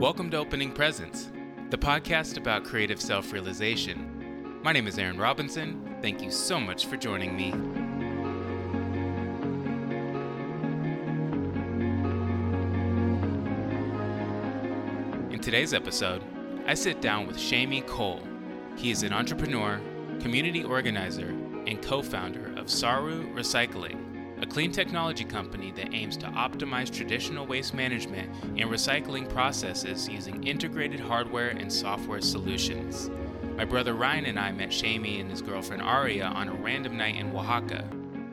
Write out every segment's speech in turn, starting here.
Welcome to Opening Presents, the podcast about creative self realization. My name is Aaron Robinson. Thank you so much for joining me. In today's episode, I sit down with Shamie Cole. He is an entrepreneur, community organizer, and co founder of Saru Recycling, a clean technology company that aims to optimize traditional waste management and recycling processes using integrated hardware and software solutions. My brother Ryan and I met Shami and his girlfriend Aria on a random night in Oaxaca.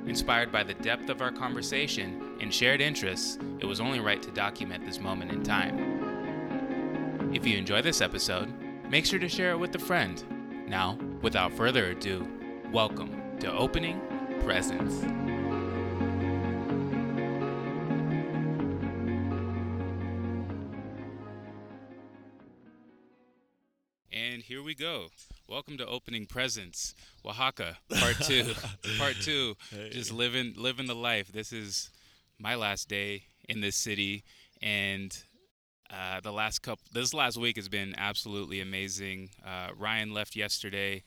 Inspired by the depth of our conversation and shared interests, it was only right to document this moment in time. If you enjoy this episode, make sure to share it with a friend. Now, without further ado, welcome to Opening Presents. Welcome to Opening Presents, Oaxaca, Part Two. part Two. Just living living the life. This is my last day in this city, and uh, the last couple. This last week has been absolutely amazing. Uh, Ryan left yesterday.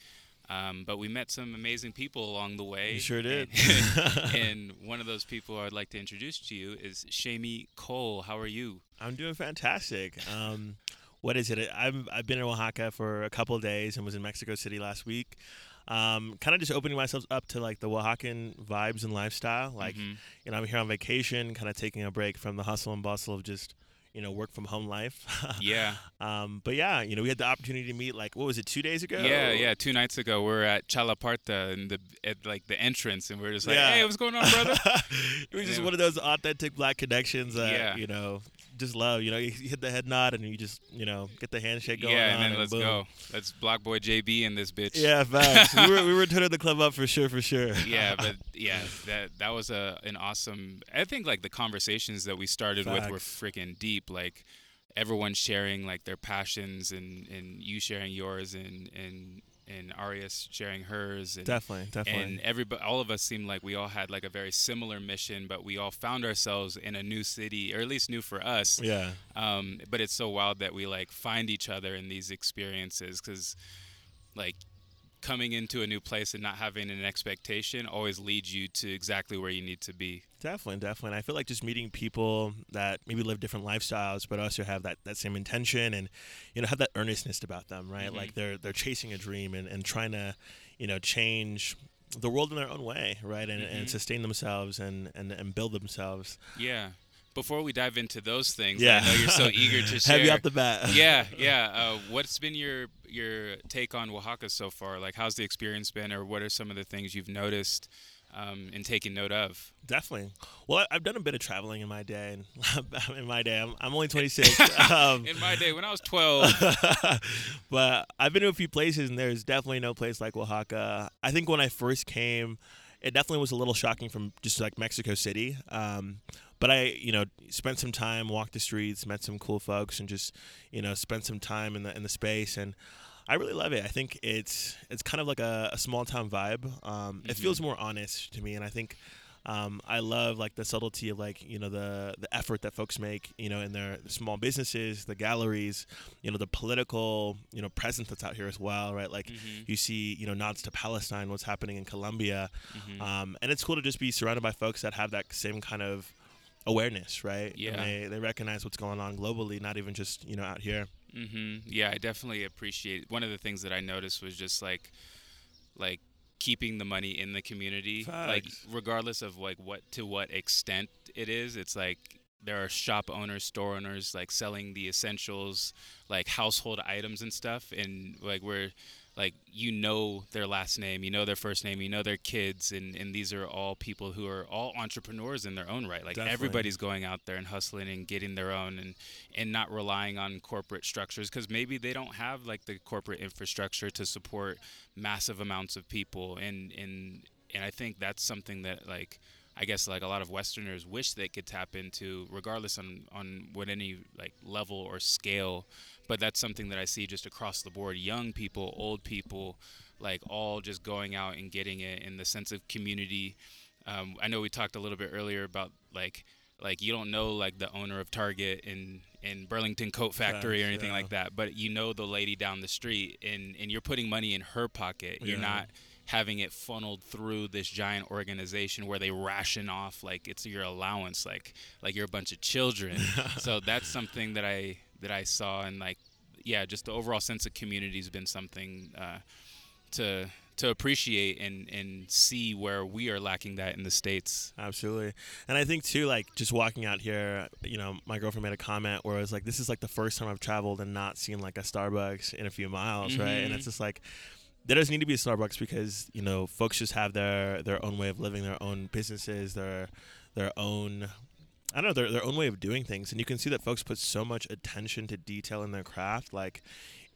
Um, but we met some amazing people along the way. You sure did. And, and one of those people I'd like to introduce to you is Shamie Cole. How are you? I'm doing fantastic. Um, what is it? I'm, I've been in Oaxaca for a couple of days and was in Mexico City last week. Um, kind of just opening myself up to like the Oaxacan vibes and lifestyle. Like, Mhm. you know, I'm here on vacation, kind of taking a break from the hustle and bustle of just, you know, work from home life. Yeah. Um, but yeah, you know, we had the opportunity to meet like what was it, two days ago? Yeah, yeah. Two nights ago, we're at Chalaparta and the at like the entrance, and we're just like, Yeah. "Hey, what's going on, brother?" it was just Yeah. one of those authentic black connections that Yeah. you know just love. You know, you hit the head nod and you just you know get the handshake going yeah, and then let's boom. go. Let's BlocBoy JB in this bitch. Yeah, facts. we were we were turning the club up for sure, for sure. yeah, but yeah, that that was a an awesome. I think like the conversations that we started with were freaking deep. Like everyone sharing like their passions and and you sharing yours and and and Arias sharing hers and definitely, definitely. and everybody all of us seemed like we all had like a very similar mission but we all found ourselves in a new city or at least new for us yeah, um, but it's so wild that we like find each other in these experiences because like coming into a new place and not having an expectation always leads you to exactly where you need to be definitely, definitely. And I feel like just meeting people that maybe live different lifestyles, but also have that, that same intention and you know have that earnestness about them, right? Mhm. Like they're they're chasing a dream and, and trying to you know change the world in their own way, right? And, Mhm. and sustain themselves and, and, and build themselves. yeah before we dive into those things Yeah, i know you're so eager to share heavy off the bat. yeah yeah uh, what's been your your take on oaxaca so far like how's the experience been or what are some of the things you've noticed um, and taking note of Definitely. Well, I've done a bit of traveling in my day. And in my day, I'm, I'm only 26. um, in my day when i was 12 but I've been to a few places, and there's definitely no place like Oaxaca. I think when I first came, it definitely was a little shocking from just like Mexico City. Um, but I, you know, spent some time, walked the streets, met some cool folks, and just, you know, spent some time in the in the space and. I really love it. I think it's it's kind of like a, a small town vibe. Um, It Mhm. feels more honest to me, and I think um, I love like the subtlety of like you know the the effort that folks make you know in their small businesses, the galleries, you know the political you know presence that's out here as well, right? Like Mhm, you see you know nods to Palestine, what's happening in Colombia, mhm. um, and it's cool to just be surrounded by folks that have that same kind of awareness, right? Yeah. And they they recognize what's going on globally, not even just you know out here. hmm Yeah, I definitely appreciate. One of the things that I noticed was just like, like keeping the money in the community, like regardless of like what to what extent it is. It's like there are shop owners, store owners, like selling the essentials, like household items and stuff, and like we're like you know their last name, you know their first name, you know their kids, and and these are all people who are all entrepreneurs in their own right. Like Definitely. everybody's going out there and hustling and getting their own and and not relying on corporate structures because maybe they don't have like the corporate infrastructure to support massive amounts of people and and and I think that's something that like I guess like a lot of Westerners wish they could tap into, regardless on on what any like level or scale. But that's something that I see just across the board: young people, old people, like all just going out and getting it in the sense of community. Um, I know we talked a little bit earlier about like like you don't know like the owner of Target in in Burlington Coat Factory or anything yeah. like that, but you know the lady down the street, and and you're putting money in her pocket. You're not having it funneled through this giant organization where they ration off like it's your allowance, like like you're a bunch of children. so that's something that I that I saw, and like yeah, just the overall sense of community has been something uh, to to appreciate and and see where we are lacking that in the states. Absolutely. And I think too, like just walking out here, you know, my girlfriend made a comment where it was like, this is like the first time I've traveled and not seen like a Starbucks in a few miles, right? And it's just like there doesn't need to be a Starbucks because, you know, folks just have their their own way of living, their own businesses, their their own I don't know, their their own way of doing things. And you can see that folks put so much attention to detail in their craft, like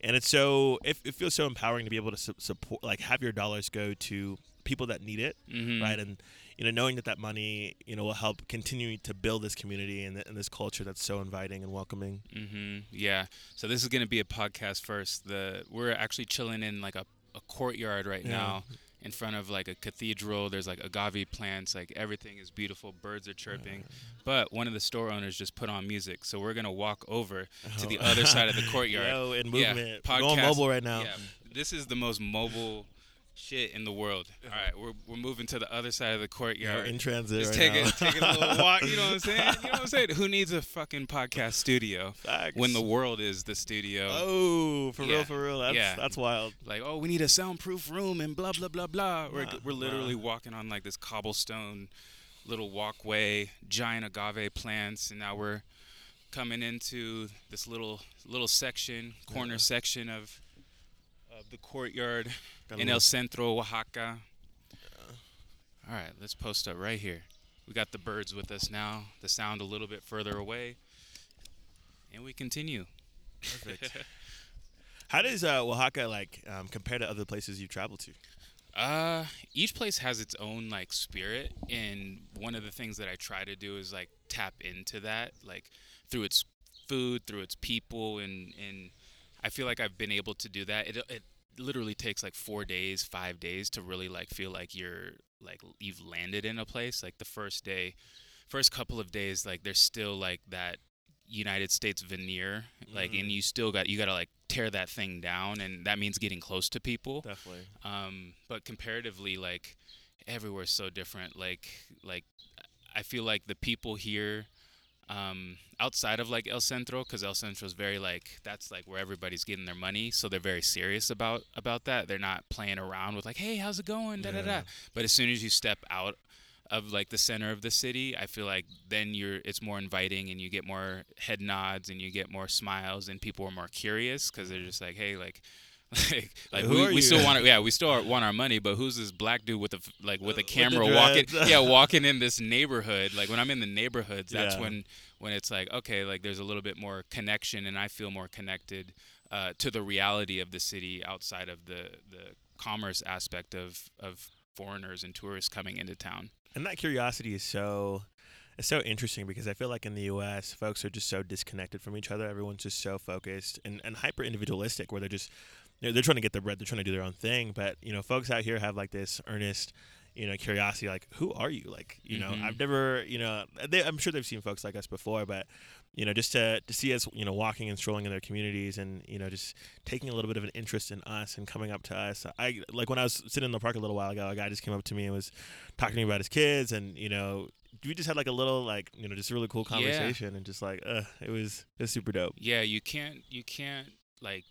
and it's so it, it feels so empowering to be able to su- support like have your dollars go to people that need it Mm-hmm. right? And you know, knowing that that money, you know, will help continue to build this community and, th- and this culture that's so inviting and welcoming. Mm-hmm. Yeah. So this is gonna be a podcast first. The we're actually chilling in like a, a courtyard right Yeah. now in front of like a cathedral. There's like agave plants. Like everything is beautiful. Birds are chirping. But one of the store owners just put on music, so we're gonna walk over to the Oh. other side of the courtyard. Yo, in Yeah, movement, We're going mobile right now. Yeah, this is the most mobile shit in the world. All right, we're, we're moving to the other side of the We're courtyard. in transit Just right take now. a little walk. You know what I'm saying? You know what I'm saying? Who needs a fucking podcast studio Facts. when the world is the studio? oh, for Yeah. real, for real. That's Yeah. that's wild. Like, oh, we need a soundproof room and blah blah blah blah. We're Nah, we're literally nah. walking on like this cobblestone little walkway, giant agave plants, and now we're coming into this little little section, corner Yeah. section of of the courtyard Got in El Centro, Oaxaca. All right, let's post up right here. We got the birds with us now. The sound a little bit further away, and we continue. Perfect. How does uh, Oaxaca like um, compare to other places you've traveled to? Uh, each place has its own like spirit, and one of the things that I try to do is like tap into that, like through its food, through its people, and and I feel like I've been able to do that. It it literally takes like four days, five days to really like feel like you're like you've landed in a place. Like the first day, first couple of days, like there's still like that United States veneer, like, Mhm. and you still got you got to like tear that thing down, and that means getting close to people Definitely. um, but comparatively like everywhere's so different like like i feel like the people here um, outside of like el centro because el centro is very like that's like where everybody's getting their money so they're very serious about about that. They're not playing around with like hey how's it going? Da da da. But as soon as you step out of like the center of the city i feel like then you're it's more inviting and you get more head nods and you get more smiles and people are more curious because they're just like hey like like, like we, we still want to yeah we still want our money but who's this black dude with a like with a with camera walking yeah walking in this neighborhood like when i'm in the neighborhoods that's Yeah. when when it's like okay like there's a little bit more connection and i feel more connected uh, to the reality of the city outside of the the commerce aspect of of foreigners and tourists coming into town And that curiosity is so it's so interesting because I feel like in the US folks are just so disconnected from each other. Everyone's just so focused and, and hyper individualistic where they're just they're, they're trying to get their bread, they're trying to do their own thing. But, you know, folks out here have like this earnest, you know, curiosity like, who are you? Like, you know, Mhm. I've never, you know, they, I'm sure they've seen folks like us before, but you know, just to, to see us, you know, walking and strolling in their communities and, you know, just taking a little bit of an interest in us and coming up to us. I like when I was sitting in the park a little while ago, a guy just came up to me and was talking to me about his kids and, you know, we just had like a little like, you know, just a really cool Yeah. conversation and just like, uh, it was it was super dope. yeah you can't you can't like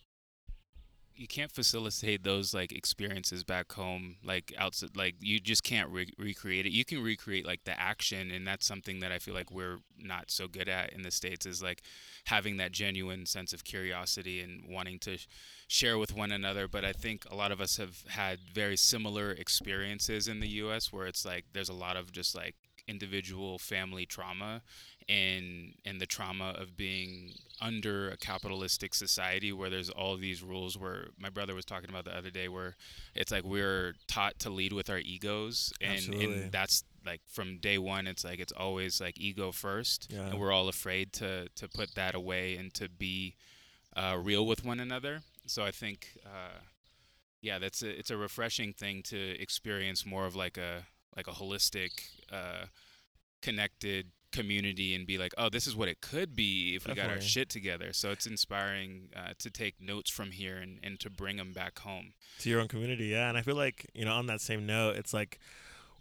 you can't facilitate those like experiences back home like outside like you just can't re- recreate it. You can recreate like the action and that's something that i feel like we're not so good at in the states is like having that genuine sense of curiosity and wanting to sh- share with one another. But i think a lot of us have had very similar experiences in the us where it's like there's a lot of just like individual family trauma and and the trauma of being under a capitalistic society where there's all these rules where my brother was talking about the other day where it's like we're taught to lead with our egos and and that's like from day one it's like it's always like ego first Yeah. and we're all afraid to to put that away and to be uh, real with one another so i think uh, yeah that's a it's a refreshing thing to experience more of like a like a holistic uh, connected community and be like, oh, this is what it could be if we got our shit together. So it's inspiring uh, to take notes from here and, and to bring them back home. to your own community yeah and i feel like you know on that same note it's like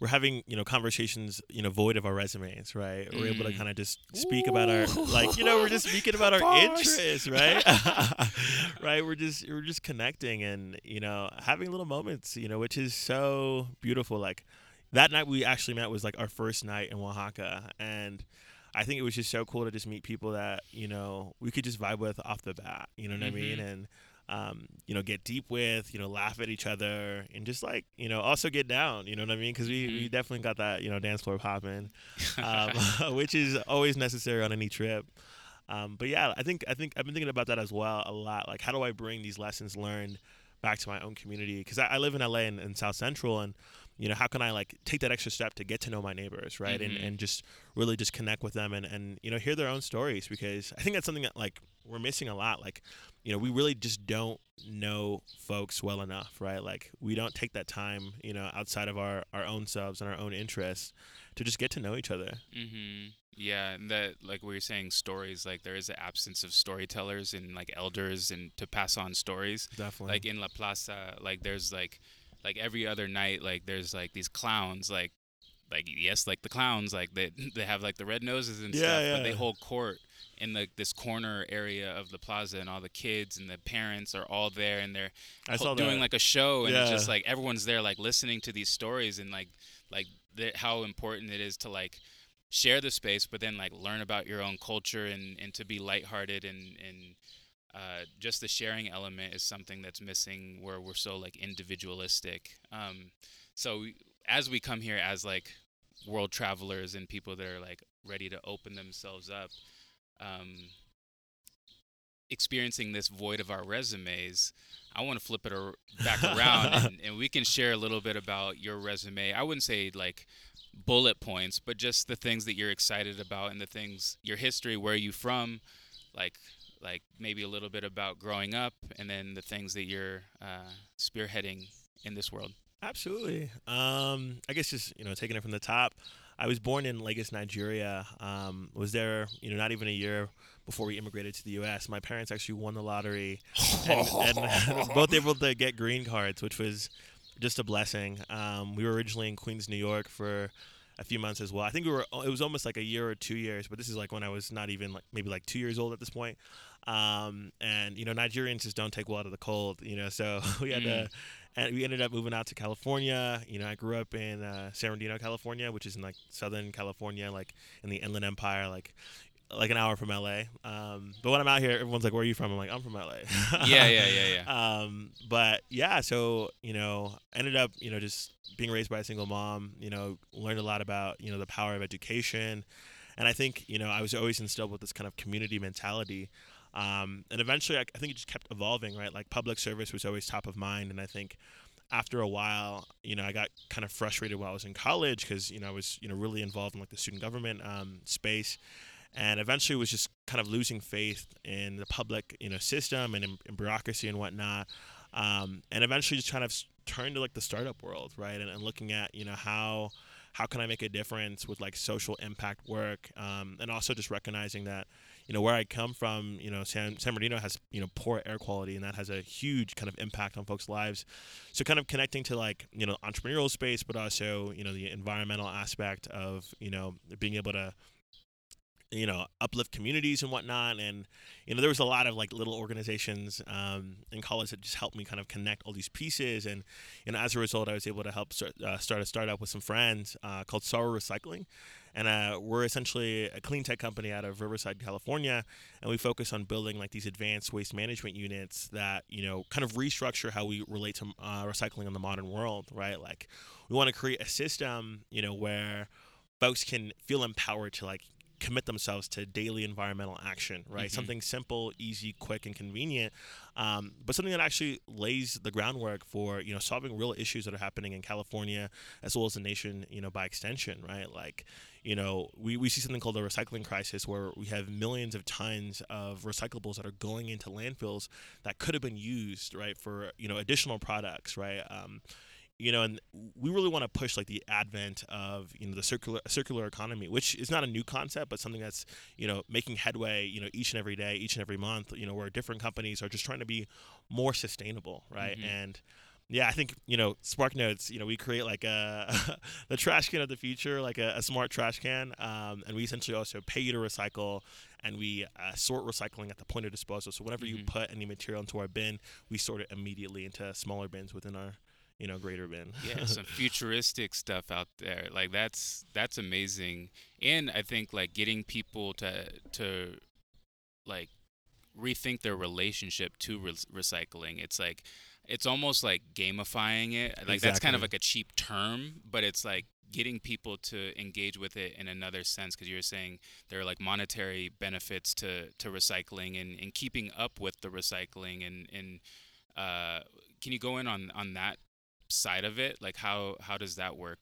we're having you know conversations you know void of our resumes right we're able to Mm. kind of just speak about our like you know we're just speaking about our interests right right we're just we're just connecting and you know having little moments you know which is so beautiful like that night we actually met was like our first night in oaxaca and I think it was just so cool to just meet people that you know we could just vibe with off the bat. You know what I mean? And um, you know, get deep with, you know, laugh at each other, and just like you know, also get down. You know what I mean? Because we, we Mhm. definitely got that you know dance floor popping, um, which is always necessary on any trip. Um, but yeah, I think I think I've been thinking about that as well a lot. Like, how do I bring these lessons learned back to my own community? Because I, I live in LA and, and South Central, and you know, how can I like take that extra step to get to know my neighbors, right? Mhm. And and just really just connect with them and and you know hear their own stories because I think that's something that like we're missing a lot. Like, you know, we really just don't know folks well enough, right? Like, we don't take that time, you know, outside of our our own selves and our own interests to just get to know each other. Mm-hmm. Yeah, and that like we were saying, stories like there is an absence of storytellers and like elders and to pass on stories. Definitely. Like in La Plaza, like there's like like every other night, like there's like these clowns, like like yes, like the clowns, like they they have like the red noses and Yeah, stuff, but they hold court in the this corner area of the plaza, and all the kids and the parents are all there, and they're I ho- saw doing like a show, and it's just like everyone's there, like listening to these stories, and like like the, how important it is to like share the space, but then like learn about your own culture and and to be lighthearted and and uh, just the sharing element is something that's missing where we're so like individualistic. Um, so we, as we come here as like world travelers and people that are like ready to open themselves up, um, experiencing this void of our resumes, I want to flip it ar- back around and, and we can share a little bit about your resume. I wouldn't say like bullet points, but just the things that you're excited about and the things, your history, where are you from, like like maybe a little bit about growing up and then the things that you're uh, spearheading in this world. Absolutely. Um, I guess just you know taking it from the top. I was born in Lagos, Nigeria. Um, was there, you know, not even a year before we immigrated to the U.S. My parents actually won the lottery and, and both able to get green cards, which was just a blessing. Um, we were originally in Queens, New York, for a few months as well. I think we were. It was almost like a year or two years, but this is like when I was not even like maybe like two years old at this point. Um, and you know, Nigerians just don't take well to the cold. You know, so we had to. And we ended up moving out to California. You know, I grew up in uh, San Bernardino, California, which is in like Southern California, like in the Inland Empire, like like an hour from LA. Um, but when I'm out here, everyone's like, "Where are you from?" I'm like, "I'm from LA." yeah, yeah, yeah, yeah. um, but yeah, so you know, ended up you know just being raised by a single mom. You know, learned a lot about you know the power of education, and I think you know I was always instilled with this kind of community mentality. Um, and eventually, I, I think it just kept evolving, right? Like public service was always top of mind, and I think after a while, you know, I got kind of frustrated while I was in college because you know I was you know really involved in like the student government um, space, and eventually was just kind of losing faith in the public you know system and in, in bureaucracy and whatnot, um, and eventually just kind of turned to like the startup world, right? And, and looking at you know how how can I make a difference with like social impact work, um, and also just recognizing that you know where I come from, you know San San Bernardino has you know poor air quality, and that has a huge kind of impact on folks' lives. So kind of connecting to like you know entrepreneurial space, but also you know the environmental aspect of you know being able to you know uplift communities and whatnot and you know there was a lot of like little organizations um, in college that just helped me kind of connect all these pieces and you know as a result i was able to help start, uh, start a startup with some friends uh, called Saru Recycling and uh, we're essentially a clean tech company out of Riverside, California, and we focus on building like these advanced waste management units that you know kind of restructure how we relate to uh, recycling in the modern world, right? Like we want to create a system, you know, where folks can feel empowered to like commit themselves to daily environmental action, right? Mhm. Something simple, easy, quick, and convenient, um, but something that actually lays the groundwork for you know solving real issues that are happening in California as well as the nation, you know, by extension, right? Like, you know, we, we see something called the recycling crisis where we have millions of tons of recyclables that are going into landfills that could have been used, right, for you know additional products, right? Um, you know, and we really want to push like the advent of you know the circular circular economy, which is not a new concept, but something that's you know making headway, you know, each and every day, each and every month. You know, where different companies are just trying to be more sustainable, right? Mhm. And yeah, I think you know Spark Notes. You know, we create like a the trash can of the future, like a, a smart trash can, um, and we essentially also pay you to recycle, and we uh, sort recycling at the point of disposal. So whenever you Mhm. put any material into our bin, we sort it immediately into smaller bins within our you know greater bin. yeah some futuristic stuff out there. Like that's that's amazing. And i think like getting people to to like rethink their relationship to re- recycling. It's like it's almost like gamifying it. Like that's kind of like a cheap term but it's like getting people to engage with it in another sense because you're saying there are like monetary benefits to to recycling and, and keeping up with the recycling and and uh, can you go in on on that side of it like how how does that work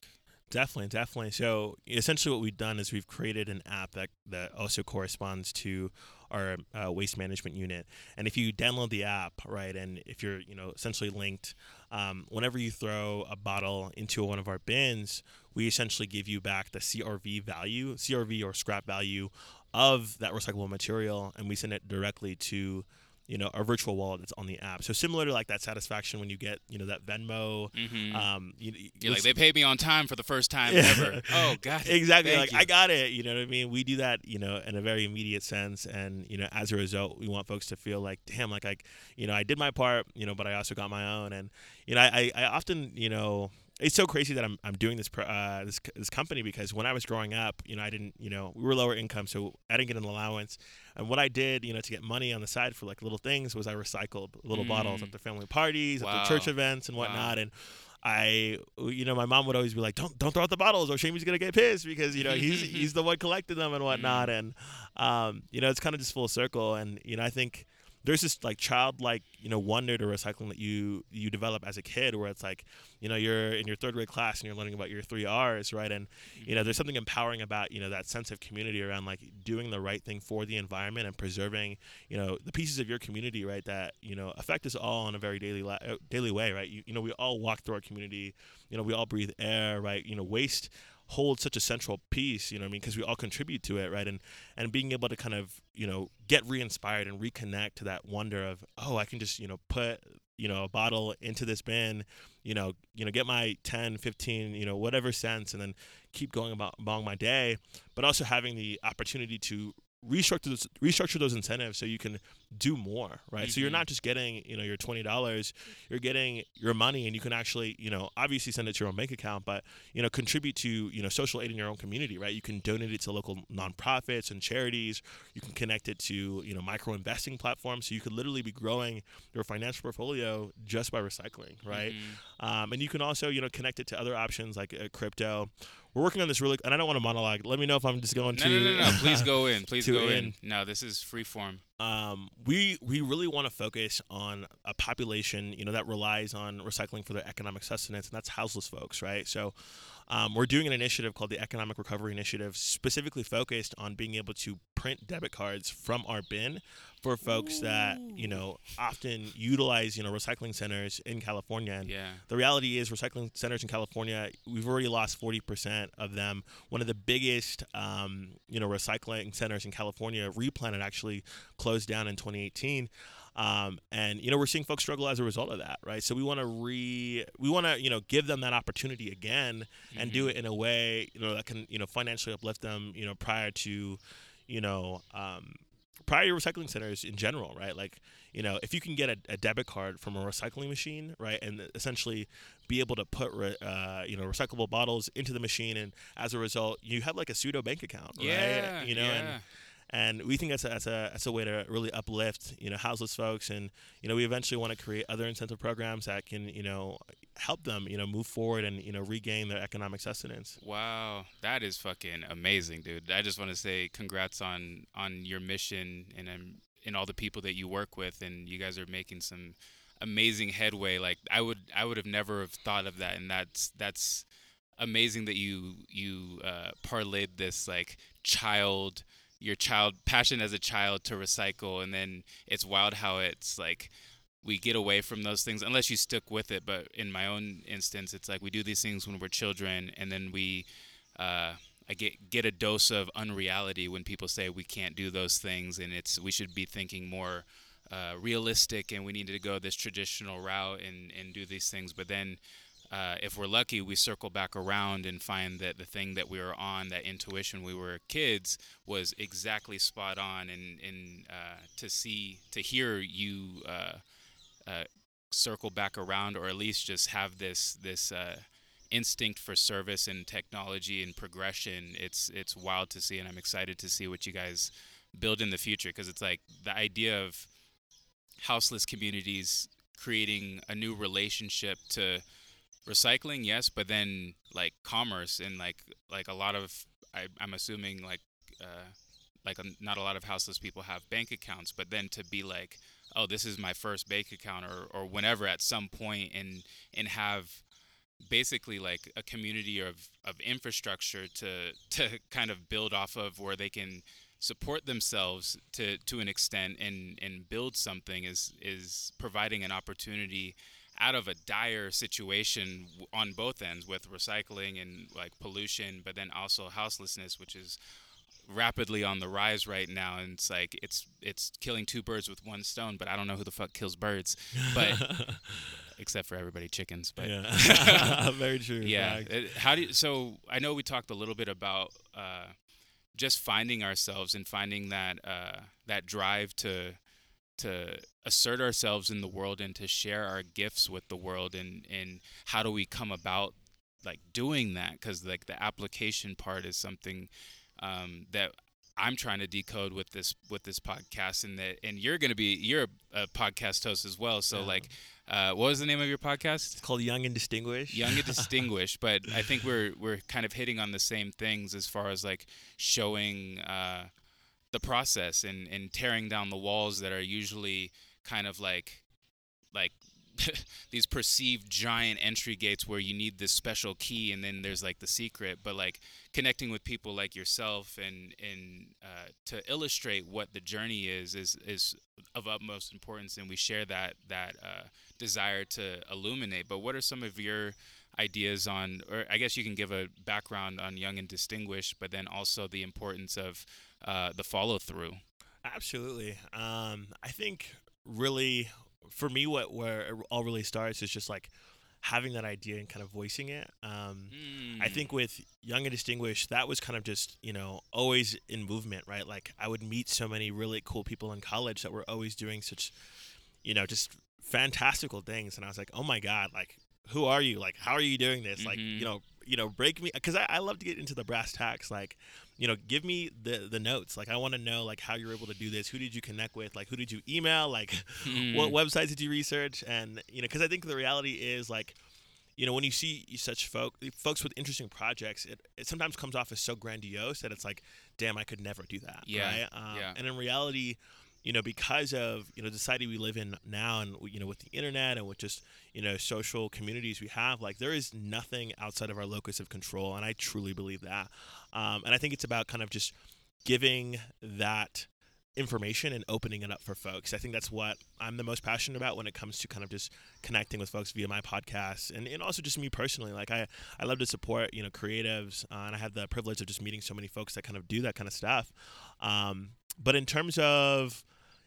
Definitely, definitely. So essentially, what we've done is we've created an app that that also corresponds to our uh, waste management unit. And if you download the app, right, and if you're you know essentially linked, um, whenever you throw a bottle into one of our bins, we essentially give you back the CRV value, CRV or scrap value of that recyclable material, and we send it directly to you know a virtual wallet that's on the app. So similar to like that satisfaction when you get you know that Venmo. mm-hmm. Um, you, you're like they paid me on time for the first time Yeah. ever oh god exactly Thank like you. i got it you know what i mean we do that you know in a very immediate sense and you know as a result we want folks to feel like damn like i you know i did my part you know but i also got my own and you know i i often you know it's so crazy that I'm, I'm doing this uh, this this company because when I was growing up, you know, I didn't, you know, we were lower income, so I didn't get an allowance. And what I did, you know, to get money on the side for like little things was I recycled little bottles Mm. at the family parties, at the church events, and Wow. whatnot. And I, you know, my mom would always be like, "Don't don't throw out the bottles, or Shamey's gonna get pissed because you know he's he's the one collecting them and whatnot." And um, you know, it's kind of just full circle. And you know, I think there's this like childlike you know wonder to recycling that you you develop as a kid, where it's like you know you're in your third grade class and you're learning about your three R's, right? And you know, there's something empowering about you know that sense of community around like doing the right thing for the environment and preserving you know the pieces of your community, right? That you know affect us all in a very daily li- uh, daily way, right? You, you know, we all walk through our community. You know, we all breathe air, right? You know, waste holds such a central piece, you know I mean? Because we all contribute to it, right? And and being able to kind of, you know, get re-inspired and reconnect to that wonder of, oh, I can just, you know, put, you know, a bottle into this bin, you know, you know, get my 10, 15, you know, whatever cents and then keep going about along my day, but also having the opportunity to restructure those, restructure those incentives so you can do more, right? So you're Mhm. not just getting, you know, your twenty dollars, you're getting your money, and you can actually, you know, obviously send it to your own bank account, but you know, contribute to, you know, social aid in your own community, right? You can donate it to local nonprofits and charities. You can connect it to, you know, micro investing platforms. So you could literally be growing your financial portfolio just by recycling, right? Mhm. Um, and you can also, you know, connect it to other options like uh, crypto. We're working on this really, and I don't want to monologue. Let me know if I'm just going no, too. no, no, no. Please go in. Please go in. in. No, this is free form. um, we we really want to focus on a population, you know, that relies on recycling for their economic sustenance, and that's houseless folks, right? So, um, we're doing an initiative called the Economic Recovery Initiative, specifically focused on being able to print debit cards from our bin for folks that you know often utilize you know recycling centers in California. And Yeah. the reality is, recycling centers in California, we've already lost 40% of them. One of the biggest, um, you know, recycling centers in California, Replanet, actually closed down in 2018. Um, and you know we're seeing folks struggle as a result of that, right? So we want to re, we want to you know give them that opportunity again and do Mhm. it in a way you know that can you know financially uplift them, you know, prior to, you know, um, prior to recycling centers in general, right? Like you know, if you can get a, a debit card from a recycling machine, right, and essentially be able to put, re, uh, you know, recyclable bottles into the machine, and as a result, you have like a pseudo bank account, right? Yeah. You know, yeah. and and we think that's a, that's a that's a way to really uplift you know houseless folks. And you know we eventually want to create other incentive programs that can you know help them you know move forward and you know regain their economic sustenance. Wow, that is fucking amazing, dude. I just want to say congrats on on your mission and um, and all the people that you work with, and you guys are making some amazing headway. Like I would I would have never have thought of that, and that's that's amazing that you you uh, parlayed this like child your child passion as a child to recycle, and then it's wild how it's like we get away from those things unless you stick with it. But in my own instance, it's like we do these things when we're children, and then we, uh, I get get a dose of unreality when people say we can't do those things, and it's we should be thinking more uh, realistic, and we need to go this traditional route and and do these things. But then. Uh, if we're lucky, we circle back around and find that the thing that we were on, that intuition we were kids, was exactly spot on. And, and uh, to see, to hear you uh, uh, circle back around, or at least just have this this uh, instinct for service and technology and progression. It's it's wild to see, and I'm excited to see what you guys build in the future because it's like the idea of houseless communities creating a new relationship to recycling yes but then like commerce and like like a lot of I, i'm assuming like uh, like not a lot of houseless people have bank accounts but then to be like oh, this is my first bank account or, or whenever at some point and and have basically like a community of, of infrastructure to to kind of build off of where they can support themselves to to an extent and and build something is is providing an opportunity out of a dire situation on both ends with recycling and like pollution but then also houselessness which is rapidly on the rise right now and it's like it's it's killing two birds with one stone but i don't know who the fuck kills birds. But except for everybody chickens but yeah. Very true. Yeah. It, how do you, so i know we talked a little bit about uh, just finding ourselves and finding that uh, that drive to to assert ourselves in the world and to share our gifts with the world and and how do we come about like doing that because like the application part is something um, that I'm trying to decode with this with this podcast, and that and you're going to be you're a, a, podcast host as well. So yeah. like, uh, what was the name of your podcast? It's called Young and Distinguished. Young and Distinguished, but I think we're we're kind of hitting on the same things as far as like showing uh, the process and and tearing down the walls that are usually kind of like like these perceived giant entry gates where you need this special key and then there's like the secret. But like connecting with people like yourself and and uh, to illustrate what the journey is is is of utmost importance. And we share that that uh, desire to illuminate. But what are some of your ideas on or i guess you can give a background on young and distinguished but then also the importance of uh, the follow through absolutely um, i think really for me, what where it all really starts is just like having that idea and kind of voicing it. Um, mm. I think hmm. with Young and Distinguished, that was kind of just you know always in movement, right? Like I would meet so many really cool people in college that were always doing such, you know, just fantastical things, and I was like, oh my god, like who are you? Like how are you doing this? Mm-hmm. Like you know, you know, break me because I, I love to get into the brass tacks, like you know, give me the the notes. Like I want to know like how you're able to do this. Who did you connect with? Like who did you email? Like mm. what websites did you research? And you know, because I think the reality is like you know when you see such folk folks with interesting projects it, it sometimes comes off as so grandiose that it's like damn i could never do that yeah, right um, yeah. and in reality you know, because of you know the society we live in now, and you know with the internet and with just you know social communities we have, like there is nothing outside of our locus of control, and I truly believe that. Um, and I think it's about kind of just giving that information and opening it up for folks. I think that's what I'm the most passionate about when it comes to kind of just connecting with folks via my podcast and, and also just me personally. Like I, I love to support, you know, creatives uh, and I have the privilege of just meeting so many folks that kind of do that kind of stuff. Um, but in terms of,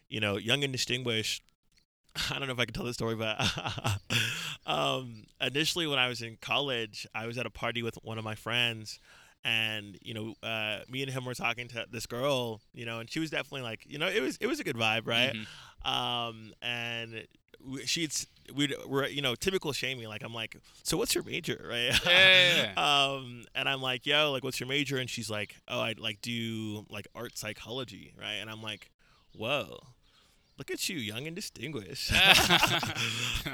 you know, young and distinguished, I don't know if I can tell this story, but um, initially when I was in college, I was at a party with one of my friends, and you know, uh, me and him were talking to this girl, you know, and she was definitely like, you know, it was it was a good vibe, right? Mm-hmm. Um, and she'd we were you know typical shaming like i'm like so what's your major right yeah. um and i'm like yo like what's your major and she's like oh i like do like art psychology right and i'm like whoa look at you, young and distinguished. uh,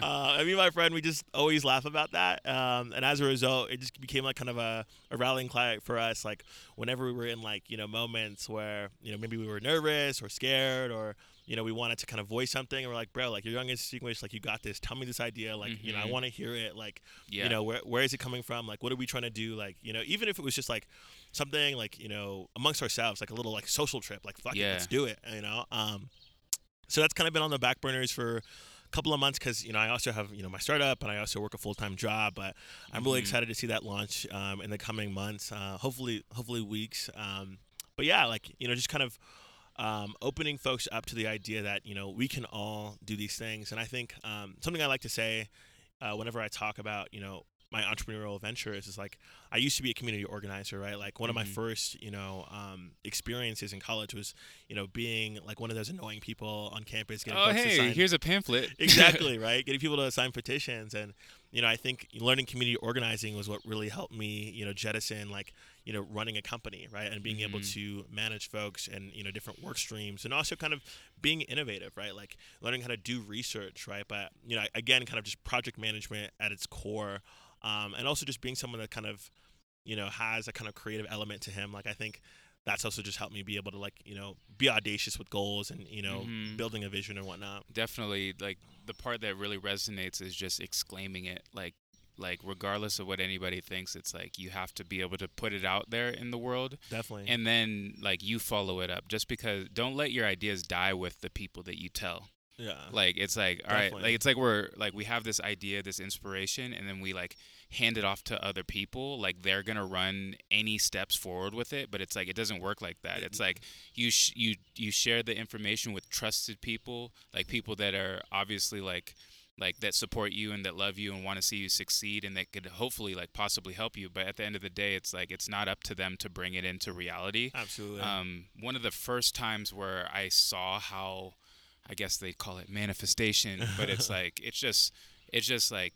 I mean, my friend, we just always laugh about that. Um, and as a result, it just became like kind of a, a rallying cry for us. Like whenever we were in like, you know, moments where, you know, maybe we were nervous or scared or, you know, we wanted to kind of voice something and we're like, bro, like you're young and distinguished, like you got this. Tell me this idea. Like, mm-hmm. you know, I mm-hmm. want to hear it. Like, yeah. you know, where, where is it coming from? Like, what are we trying to do? Like, you know, even if it was just like something like, you know, amongst ourselves, like a little like social trip, like fuck yeah. it, let's do it, you know? Um, so that's kind of been on the back burners for a couple of months because you know I also have you know my startup and I also work a full time job. But I'm really Mhm. excited to see that launch um, in the coming months. Uh, hopefully, hopefully weeks. Um, but yeah, like you know, just kind of um, opening folks up to the idea that you know we can all do these things. And I think um, something I like to say uh, whenever I talk about you know my entrepreneurial ventures is like I used to be a community organizer, right? Like one of my Mhm. first, you know, um, experiences in college was, you know, being like one of those annoying people on campus. Getting Oh, hey, sign- here's a pamphlet. exactly right getting people to sign petitions and you know i think learning community organizing was what really helped me you know jettison like you know running a company right and being able Mhm. to manage folks and you know different work streams and also kind of being innovative right like learning how to do research right but you know again kind of just project management at its core um, and also just being someone that kind of you know has a kind of creative element to him like i think that's also just helped me be able to like you know be audacious with goals and you know Mhm. building a vision and whatnot Definitely, like the part that really resonates is just exclaiming it, like like regardless of what anybody thinks, it's like you have to be able to put it out there in the world, definitely and then like you follow it up. Just because, don't let your ideas die with the people that you tell. yeah Like it's like all right, Definitely. like it's like we're like we have this idea, this inspiration, and then we like hand it off to other people. Like they're gonna run any steps forward with it, but it's like it doesn't work like that. It's like you sh- you you share the information with trusted people, like people that are obviously like like that support you and that love you and want to see you succeed and that could hopefully like possibly help you. But at the end of the day, it's like it's not up to them to bring it into reality. Absolutely. Um, one of the first times where I saw how, I guess they call it manifestation, but it's like it's just it's just like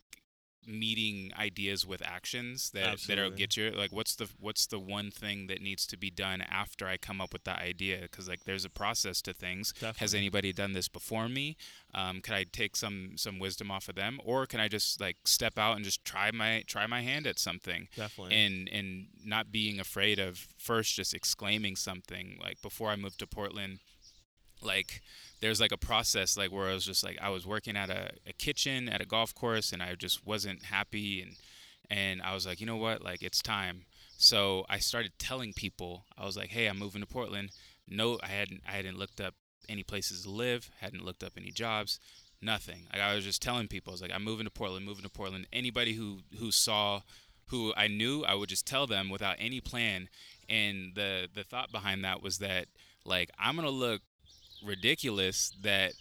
meeting ideas with actions that that'll get you like what's the what's the one thing that needs to be done after I come up with that idea? Because like there's a process to things. Has anybody done this before me? Um, can I take some some wisdom off of them? Or can I just like step out and just try my try my hand at something? Definitely. and and not being afraid of first just exclaiming something like before I moved to Portland like there's like a process like where I was just like I was working at a, a kitchen at a golf course and I just wasn't happy and and I was like you know what? Like it's time. So I started telling people I was like hey I'm moving to Portland. No I hadn't I hadn't looked up any places to live hadn't looked up any jobs nothing. Like I was just telling people I was like I'm moving to Portland moving to Portland. Anybody who who saw who I knew I would just tell them without any plan. And the the thought behind that was that like I'm gonna look ridiculous that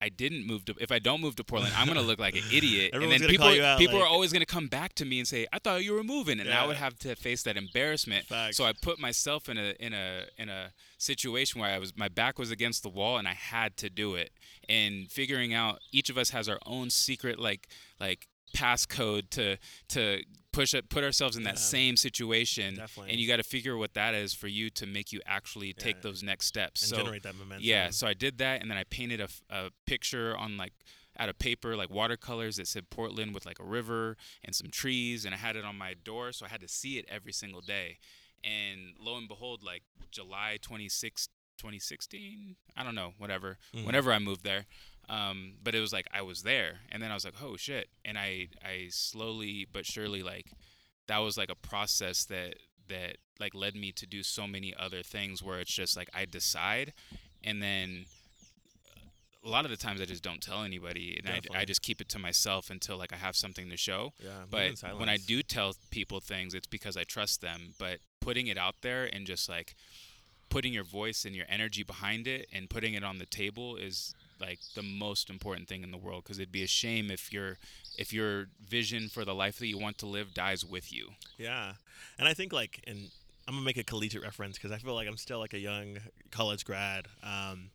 I didn't move to if I don't move to Portland I'm gonna look like an idiot. And then people out, people like- are always gonna come back to me and say I thought you were moving and I would have to face that embarrassment. Facts. so I put myself in a in a in a situation where I was my back was against the wall and I had to do it. And figuring out each of us has our own secret like like passcode to to push it put ourselves in that Yeah. same situation Definitely. and you got to figure what that is for you to make you actually take Yeah. those next steps and so generate that momentum. yeah so i did that and then i painted a, a picture on like out of paper like watercolors that said portland with like a river and some trees and i had it on my door so i had to see it every single day and lo and behold like july 26 2016 i don't know whatever Mhm. whenever i moved there um, but it was like i was there and then i was like oh shit and i i slowly but surely like that was like a process that that like led me to do so many other things where it's just like i decide and then a lot of the times i just don't tell anybody and I, I just keep it to myself until like i have something to show Yeah. but when I do tell people things, it's because I trust them. But putting it out there and just like putting your voice and your energy behind it and putting it on the table is like the most important thing in the world because it'd be a shame if your if your vision for the life that you want to live dies with you. Yeah, and I think like, and I'm gonna make a collegiate reference because I feel like I'm still like a young college grad. Um,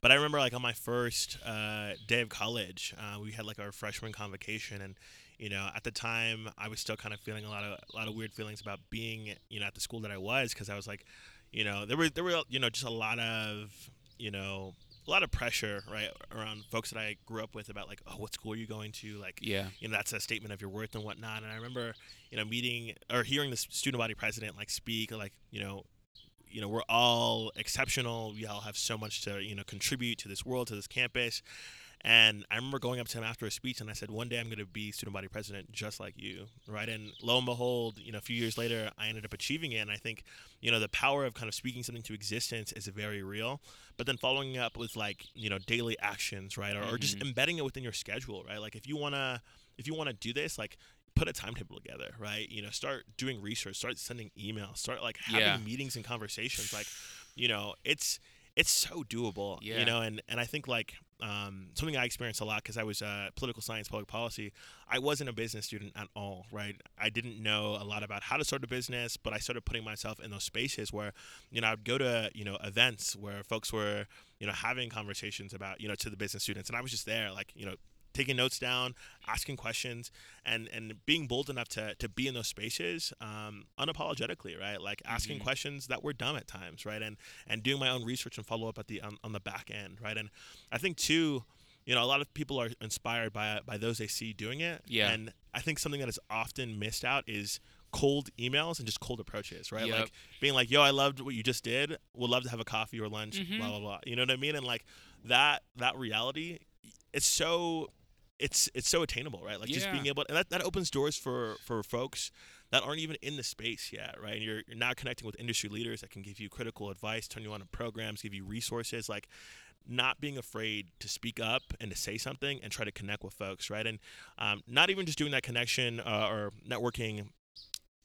but I remember like on my first uh, day of college, uh, we had like our freshman convocation, and you know at the time I was still kind of feeling a lot of a lot of weird feelings about being you know at the school that I was because I was like, you know there were there were you know just a lot of you know a lot of pressure right around folks that I grew up with about like oh what school are you going to like Yeah. you know that's a statement of your worth and whatnot. And I remember, you know, meeting or hearing the student body president like speak, like you know, you know, we're all exceptional. We all have so much to you know contribute to this world, to this campus. And I remember going up to him after a speech and I said, one day I'm going to be student body president just like you, right? And lo and behold, you know, a few years later, I ended up achieving it. And I think, you know, the power of kind of speaking something to existence is very real. But then following up with like, you know, daily actions, right? Or, mm-hmm. or just mm-hmm. embedding it within your schedule, right? Like if you want to, if you want to do this, like put a timetable together, right? You know, start doing research, start sending emails, start like having yeah. meetings and conversations. Like, you know, it's, it's so doable, yeah. you know, and, and I think like um, something I experienced a lot because I was uh, political science, public policy. I wasn't a business student at all, right? I didn't know a lot about how to start a business, but I started putting myself in those spaces where, you know, I'd go to, you know, events where folks were, you know, having conversations about, you know, to the business students. And I was just there, like, you know, taking notes down, asking questions, and and being bold enough to to be in those spaces um, unapologetically, right? Like asking mm-hmm. questions that were dumb at times, right? And and doing my own research and follow up at the on, on the back end, right? And I think too, you know, a lot of people are inspired by by those they see doing it. Yeah. And I think something that is often missed out is cold emails and just cold approaches, right? Yep. Like being like, "Yo, I loved what you just did. Would love to have a coffee or lunch." Mm-hmm. Blah blah blah. You know what I mean? And like that that reality, it's so it's it's so attainable, right? Like yeah. just being able, and that, that opens doors for for folks that aren't even in the space yet, right? And you're you're now connecting with industry leaders that can give you critical advice, turn you on to programs, give you resources, like not being afraid to speak up and to say something and try to connect with folks, right? And um, not even just doing that connection uh, or networking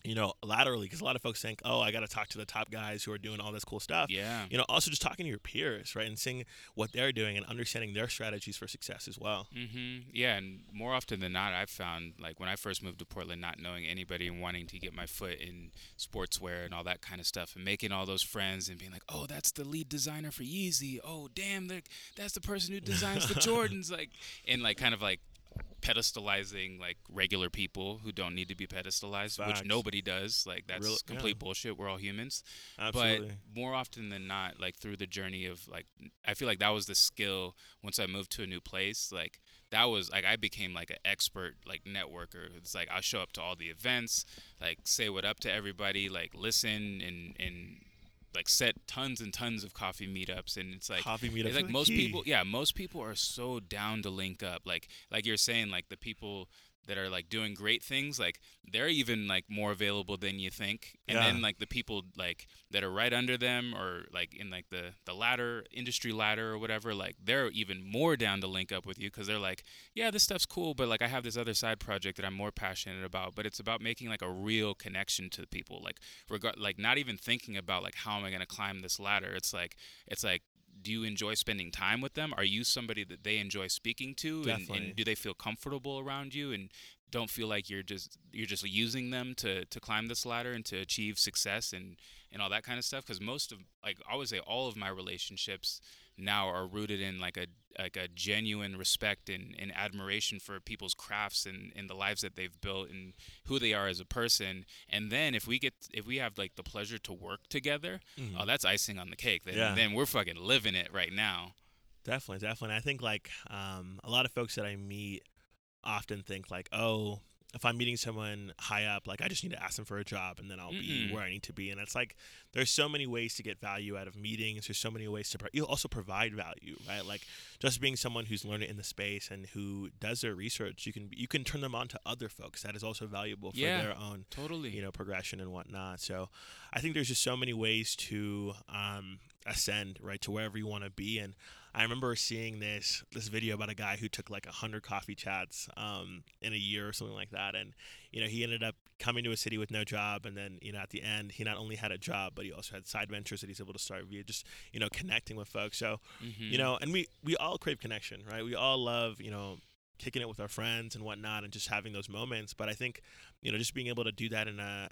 you know, laterally, because a lot of folks think, oh, I got to talk to the top guys who are doing all this cool stuff. Yeah. You know, also just talking to your peers, right, and seeing what they're doing and understanding their strategies for success as well. Mm-hmm. Yeah, and more often than not, I've found like when I first moved to Portland, not knowing anybody and wanting to get my foot in sportswear and all that kind of stuff, and making all those friends and being like, oh, that's the lead designer for Yeezy. Oh, damn, that's the person who designs the Jordans. Like, and like kind of like pedestalizing like regular people who don't need to be pedestalized, Facts. which nobody does. Like that's Real, complete yeah. bullshit. We're all humans. Absolutely. But more often than not, like through the journey of like, I feel like that was the skill once I moved to a new place. Like that was like I became like an expert like networker. It's like I'll show up to all the events, like say what up to everybody, like listen and and like set tons and tons of coffee meetups and it's like coffee meetups like most key. people yeah most people are so down to link up like like you're saying like the people that are like doing great things like they're even like more available than you think. And yeah. then like the people like that are right under them or like in like the the ladder industry ladder or whatever like they're even more down to link up with you because they're like yeah this stuff's cool but like i have this other side project that i'm more passionate about. But it's about making like a real connection to the people like regard like not even thinking about like how am i going to climb this ladder. It's like it's like do you enjoy spending time with them? Are you somebody that they enjoy speaking to, and, and, do they feel comfortable around you, and don't feel like you're just you're just using them to to climb this ladder and to achieve success and and all that kind of stuff? Because most of like I would say all of my relationships now are rooted in like a like a genuine respect and, and admiration for people's crafts and, and the lives that they've built and who they are as a person. And then if we get if we have like the pleasure to work together, mm-hmm. oh that's icing on the cake. Then, yeah. then we're fucking living it right now. Definitely, definitely. I think like um, a lot of folks that I meet often think like, oh, if I'm meeting someone high up, like I just need to ask them for a job and then I'll Mm-mm. be where I need to be. And it's like there's so many ways to get value out of meetings. There's so many ways to pro- you also provide value, right? Like just being someone who's learning in the space and who does their research, you can you can turn them on to other folks. That is also valuable for yeah, their own totally you know progression and whatnot. So I think there's just so many ways to um, ascend right to wherever you want to be and I remember seeing this this video about a guy who took like a hundred coffee chats um, in a year or something like that, and you know he ended up coming to a city with no job, and then you know at the end he not only had a job but he also had side ventures that he's able to start via just you know connecting with folks. So mm-hmm. you know, and we we all crave connection, right? We all love you know kicking it with our friends and whatnot and just having those moments. But I think, you know, just being able to do that in a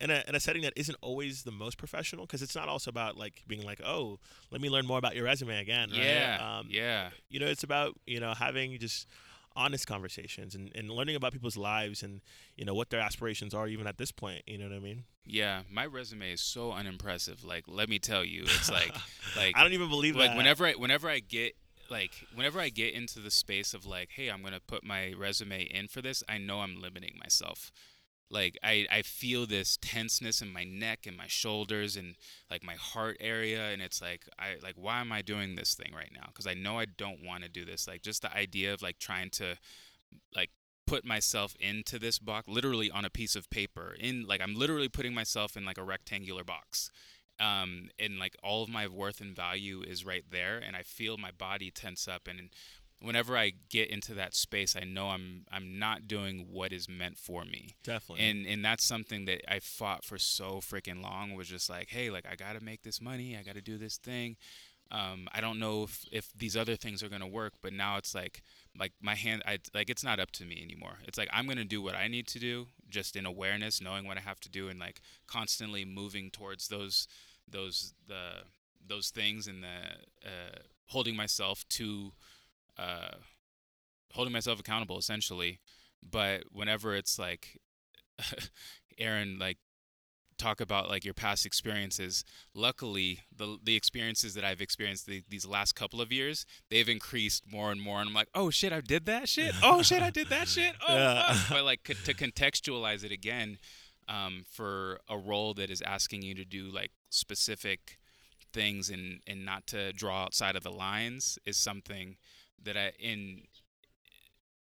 in a, in a setting that isn't always the most professional because it's not also about like being like oh let me learn more about your resume again right? yeah um, yeah you know it's about you know having just honest conversations and, and learning about people's lives and you know what their aspirations are even at this point you know what i mean yeah my resume is so unimpressive like let me tell you it's like like i don't even believe like that. whenever i whenever i get like whenever i get into the space of like hey i'm gonna put my resume in for this i know i'm limiting myself like I, I feel this tenseness in my neck and my shoulders and like my heart area and it's like i like why am i doing this thing right now? Because i know i don't want to do this like just the idea of like trying to like put myself into this box literally on a piece of paper in like i'm literally putting myself in like a rectangular box um and like all of my worth and value is right there and i feel my body tense up and whenever I get into that space, I know I'm I'm not doing what is meant for me. Definitely. And and that's something that I fought for so freaking long was just like, hey, like I gotta make this money, I gotta do this thing. Um, I don't know if, if these other things are gonna work, but now it's like like my hand I like it's not up to me anymore. It's like I'm gonna do what I need to do, just in awareness, knowing what I have to do and like constantly moving towards those those the those things and the uh, holding myself to uh, holding myself accountable essentially. But whenever it's like Aaron, like talk about like your past experiences. Luckily, the the experiences that I've experienced the, these last couple of years, they've increased more and more. And I'm like, oh shit, I did that shit. Oh shit, I did that shit. Oh, yeah. but like to contextualize it again, um, for a role that is asking you to do like specific things and and not to draw outside of the lines is something that I in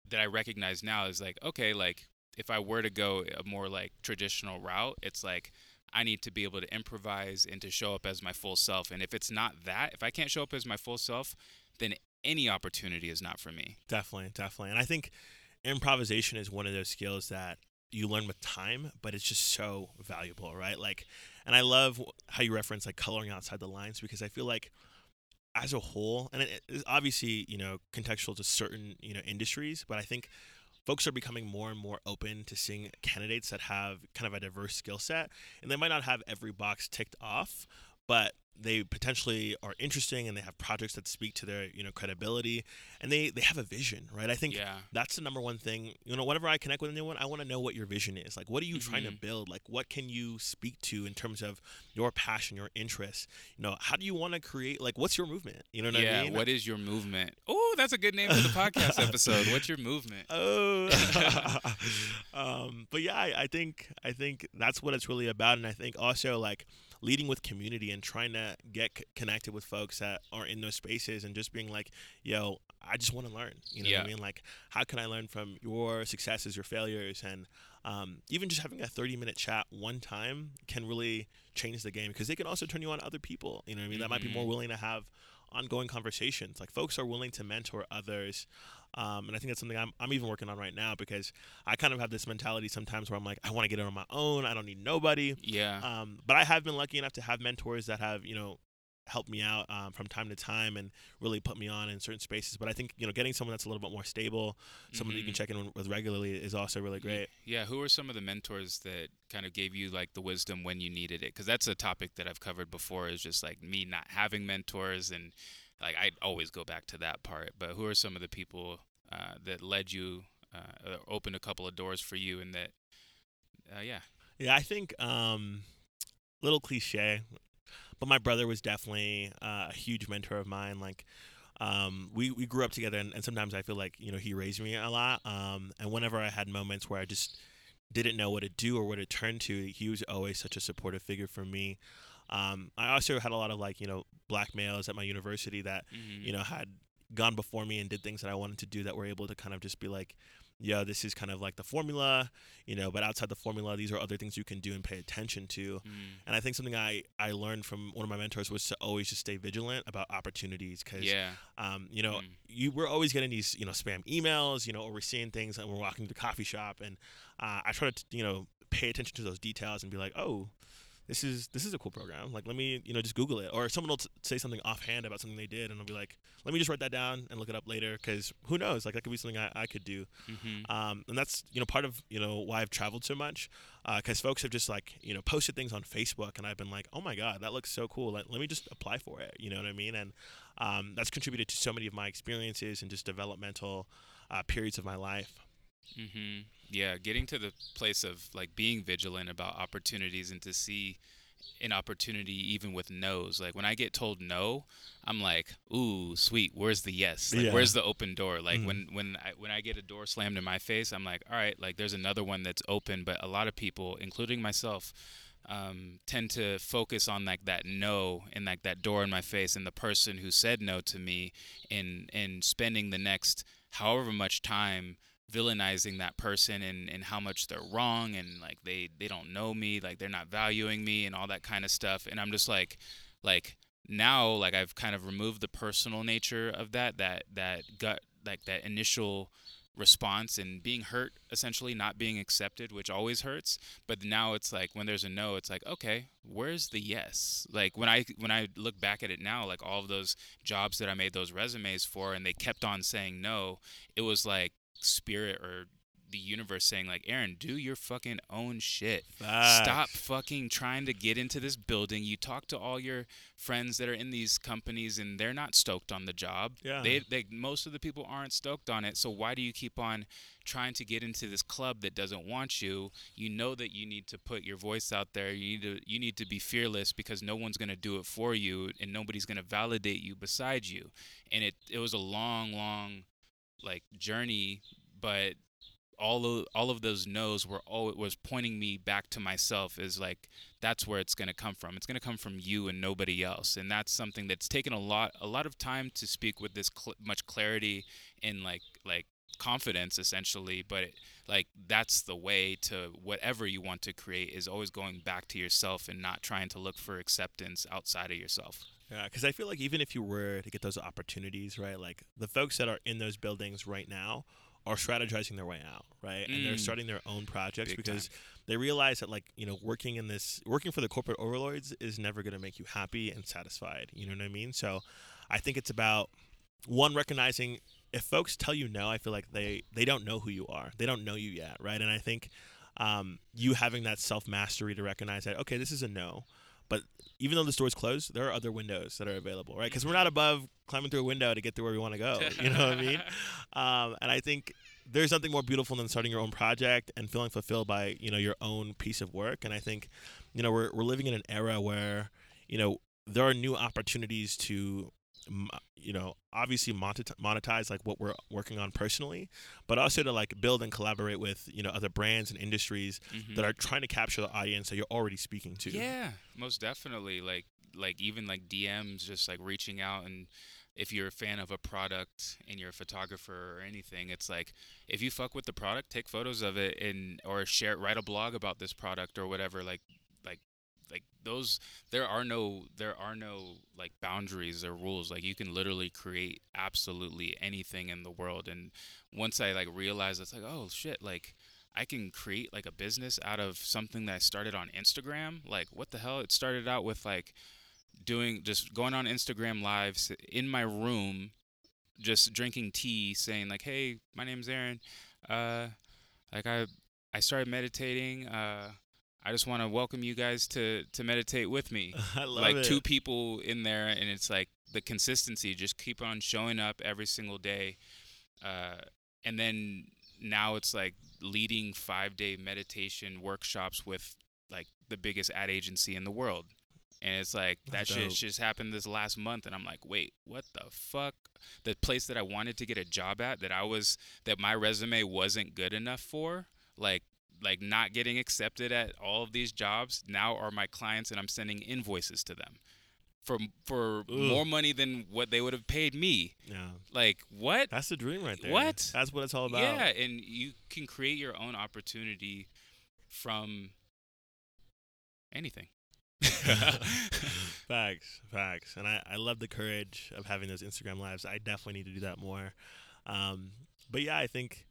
that I recognize now is like okay, like if I were to go a more like traditional route, it's like I need to be able to improvise and to show up as my full self. And if it's not that, if I can't show up as my full self, then any opportunity is not for me. Definitely, definitely. And I think improvisation is one of those skills that you learn with time, but it's just so valuable, right? Like, and I love how you reference like coloring outside the lines because I feel like as a whole, and it is obviously you know contextual to certain you know industries, but I think folks are becoming more and more open to seeing candidates that have kind of a diverse skill set, and they might not have every box ticked off, but they potentially are interesting and they have projects that speak to their you know credibility and they they have a vision right? I think yeah. that's the number one thing. You know whenever i connect with anyone i want to know what your vision is. Like what are you mm-hmm. trying to mm-hmm. build? Like what can you speak to in terms of your passion your interests you know how do you want to create like what's your movement? You know what yeah, i mean? what is your movement? Oh that's a good name for the podcast episode. What's your movement? Oh. Um but yeah I, I think i think that's what it's really about and i think also like leading with community and trying to get c- connected with folks that are in those spaces and just being like, yo, I just want to learn. You know yeah. what I mean? Like, how can I learn from your successes, your failures, and um, even just having a 30 minute chat one time can really change the game because they can also turn you on to other people. You know what I mean? Mm-hmm. That might be more mm-hmm. willing to have ongoing conversations. Like, folks are willing to mentor others um, and I think that's something I'm, I'm even working on right now because I kind of have this mentality sometimes where I'm like, I want to get it on my own. I don't need nobody. Yeah. Um, but I have been lucky enough to have mentors that have, you know, helped me out um, from time to time and really put me on in certain spaces. But I think you know getting someone that's a little bit more stable, someone mm-hmm. that you can mm-hmm. check in with regularly, is also really great. Yeah. Who are some of the mentors that kind of gave you like the wisdom when you needed it? Because that's a topic that I've covered before. Is just like me not having mentors and like I always go back to that part. But who are some of the people uh, that led you, uh, opened a couple of doors for you, and that, uh, yeah. Yeah, I think um, little cliche, but my brother was definitely uh, a huge mentor of mine. Like. Um, we, we grew up together and, and, sometimes I feel like, you know, he raised me a lot. Um, and whenever I had moments where I just didn't know what to do or what to turn to, he was always such a supportive figure for me. Um, I also had a lot of like you know black males at my university that mm-hmm. you know had gone before me and did things that I wanted to do that were able to kind of just be like, yeah, this is kind of like the formula, you know, but outside the formula, these are other things you can do and pay attention to. Mm. And I think something I, I learned from one of my mentors was to always just stay vigilant about opportunities because, yeah. um, you know, mm. you we're always getting these, you know, spam emails, you know, or we're seeing things and we're walking to the coffee shop. And uh, I try to, you know, pay attention to those details and be like, oh, this is this is a cool program. Like, let me you know just Google it, or someone will t- say something offhand about something they did, and I'll be like, let me just write that down and look it up later, because who knows? Like that could be something I, I could do. Mm-hmm. Um, and that's you know part of you know why I've traveled so much, because uh, folks have just like you know posted things on Facebook, and I've been like, oh my god, that looks so cool. Let, let me just apply for it. You know what I mean? And um, that's contributed to so many of my experiences and just developmental uh, periods of my life. Mm-hmm. Yeah, getting to the place of like being vigilant about opportunities and to see an opportunity even with no's. Like when I get told no, I'm like, ooh, sweet. Where's the yes? Like Yeah. where's the open door? Like Mhm. when when I, when I get a door slammed in my face, I'm like, all right, like there's another one that's open. But a lot of people, including myself, um, tend to focus on like that no and like that door in my face and the person who said no to me and and spending the next however much time villainizing that person and, and how much they're wrong and like they they don't know me like they're not valuing me and all that kind of stuff. And i'm just like like now like i've kind of removed the personal nature of that that that gut like that initial response and being hurt essentially not being accepted which always hurts. But now it's like when there's a no it's like okay where's the yes? Like when i when i look back at it now like all of those jobs that i made those resumes for and they kept on saying no it was like spirit or the universe saying like aaron do your fucking own shit Stop fucking trying to get into this building. You talk to all your friends that are in these companies and they're not stoked on the job. Yeah. They, they most of the people aren't stoked on it. So why do you keep on trying to get into this club that doesn't want you? You know that you need to put your voice out there. You need to you need to be fearless because no one's going to do it for you and nobody's going to validate you beside you. And it it was a long long like journey, but all of all of those no's were all it was pointing me back to myself is like that's where it's going to come from. It's going to come from you and nobody else. And that's something that's taken a lot a lot of time to speak with this cl- much clarity and like like confidence essentially but it, like that's the way to whatever you want to create is always going back to yourself and not trying to look for acceptance outside of yourself Yeah, because I feel like even if you were to get those opportunities, right, like the folks that are in those buildings right now are strategizing their way out, right, and they're Mm. starting their own projects Big because they realize that like you know working in this working for the corporate overlords is never going to make you happy and satisfied. You know what I mean? So I think it's about one recognizing if folks tell you no, I feel like they they don't know who you are. They don't know you yet, right? And I think um, you having that self mastery to recognize that okay, this is a no, but even though the store's closed, there are other windows that are available, right? Because we're not above climbing through a window to get to where we want to go. You know what I mean? Um, and I think there's nothing more beautiful than starting your own project and feeling fulfilled by you know your own piece of work. And I think you know we're we're living in an era where you know there are new opportunities to you know obviously monetize, like what we're working on personally but also to like build and collaborate with you know other brands and industries Mhm. that are trying to capture the audience that you're already speaking to Yeah, most definitely. Like like even like DMs, just like reaching out and if you're a fan of a product and you're a photographer or anything, it's like if you fuck with the product, take photos of it and or share write a blog about this product or whatever. Like like those there are no there are no like boundaries or rules like you can literally create absolutely anything in the world and once i like realized it's like oh shit like I can create like a business out of something that I started on Instagram. Like, what the hell? It started out with like doing just going on Instagram lives in my room, just drinking tea, saying like, "Hey, my name's Aaron. Uh, like I I started meditating. Uh, I just want to welcome you guys to to meditate with me." i love like it. two people in there and it's like the consistency just keep on showing up every single day. Uh, and then now it's like leading five day meditation workshops with like the biggest ad agency in the world. And it's like that shit just happened this last month and i'm like wait what the fuck? The place that i wanted to get a job at that i was that my resume wasn't good enough for like like not getting accepted at all of these jobs now are my clients and I'm sending invoices to them for for Ugh. more money than what they would have paid me. yeah Like what? that's the dream right there What? that's what it's all about Yeah, and you can create your own opportunity from anything. facts facts and I, I love the courage of having those instagram lives i definitely need to do that more um, but yeah i think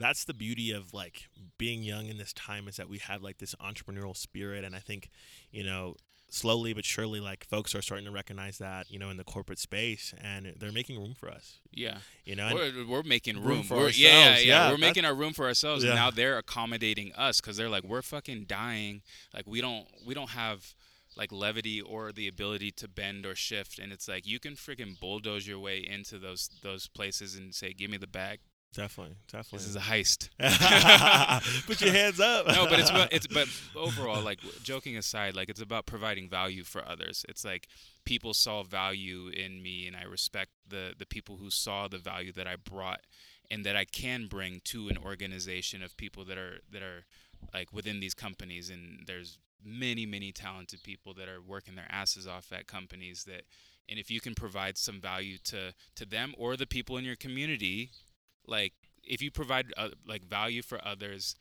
that's the beauty of like being young in this time is that we have like this entrepreneurial spirit and i think you know slowly but surely like folks are starting to recognize that you know in the corporate space and they're making room for us yeah. you know We're, we're making room room. for We're- yeah, yeah, ourselves. yeah, Yeah, We're making our room for ourselves, Yeah. and now they're accommodating us because they're like, we're fucking dying. Like we don't, we don't have like levity or the ability to bend or shift, and it's like you can freaking bulldoze your way into those those places and say, give me the bag. Definitely, definitely. This is a heist. Put your hands up. no, but it's about, it's but overall, like joking aside, like it's about providing value for others. It's like people saw value in me, and I respect the the people who saw the value that I brought and that I can bring to an organization of people that are that are like within these companies. And there's many many talented people that are working their asses off at companies that. And if you can provide some value to, to them or the people in your community, like if you provide uh, like value for others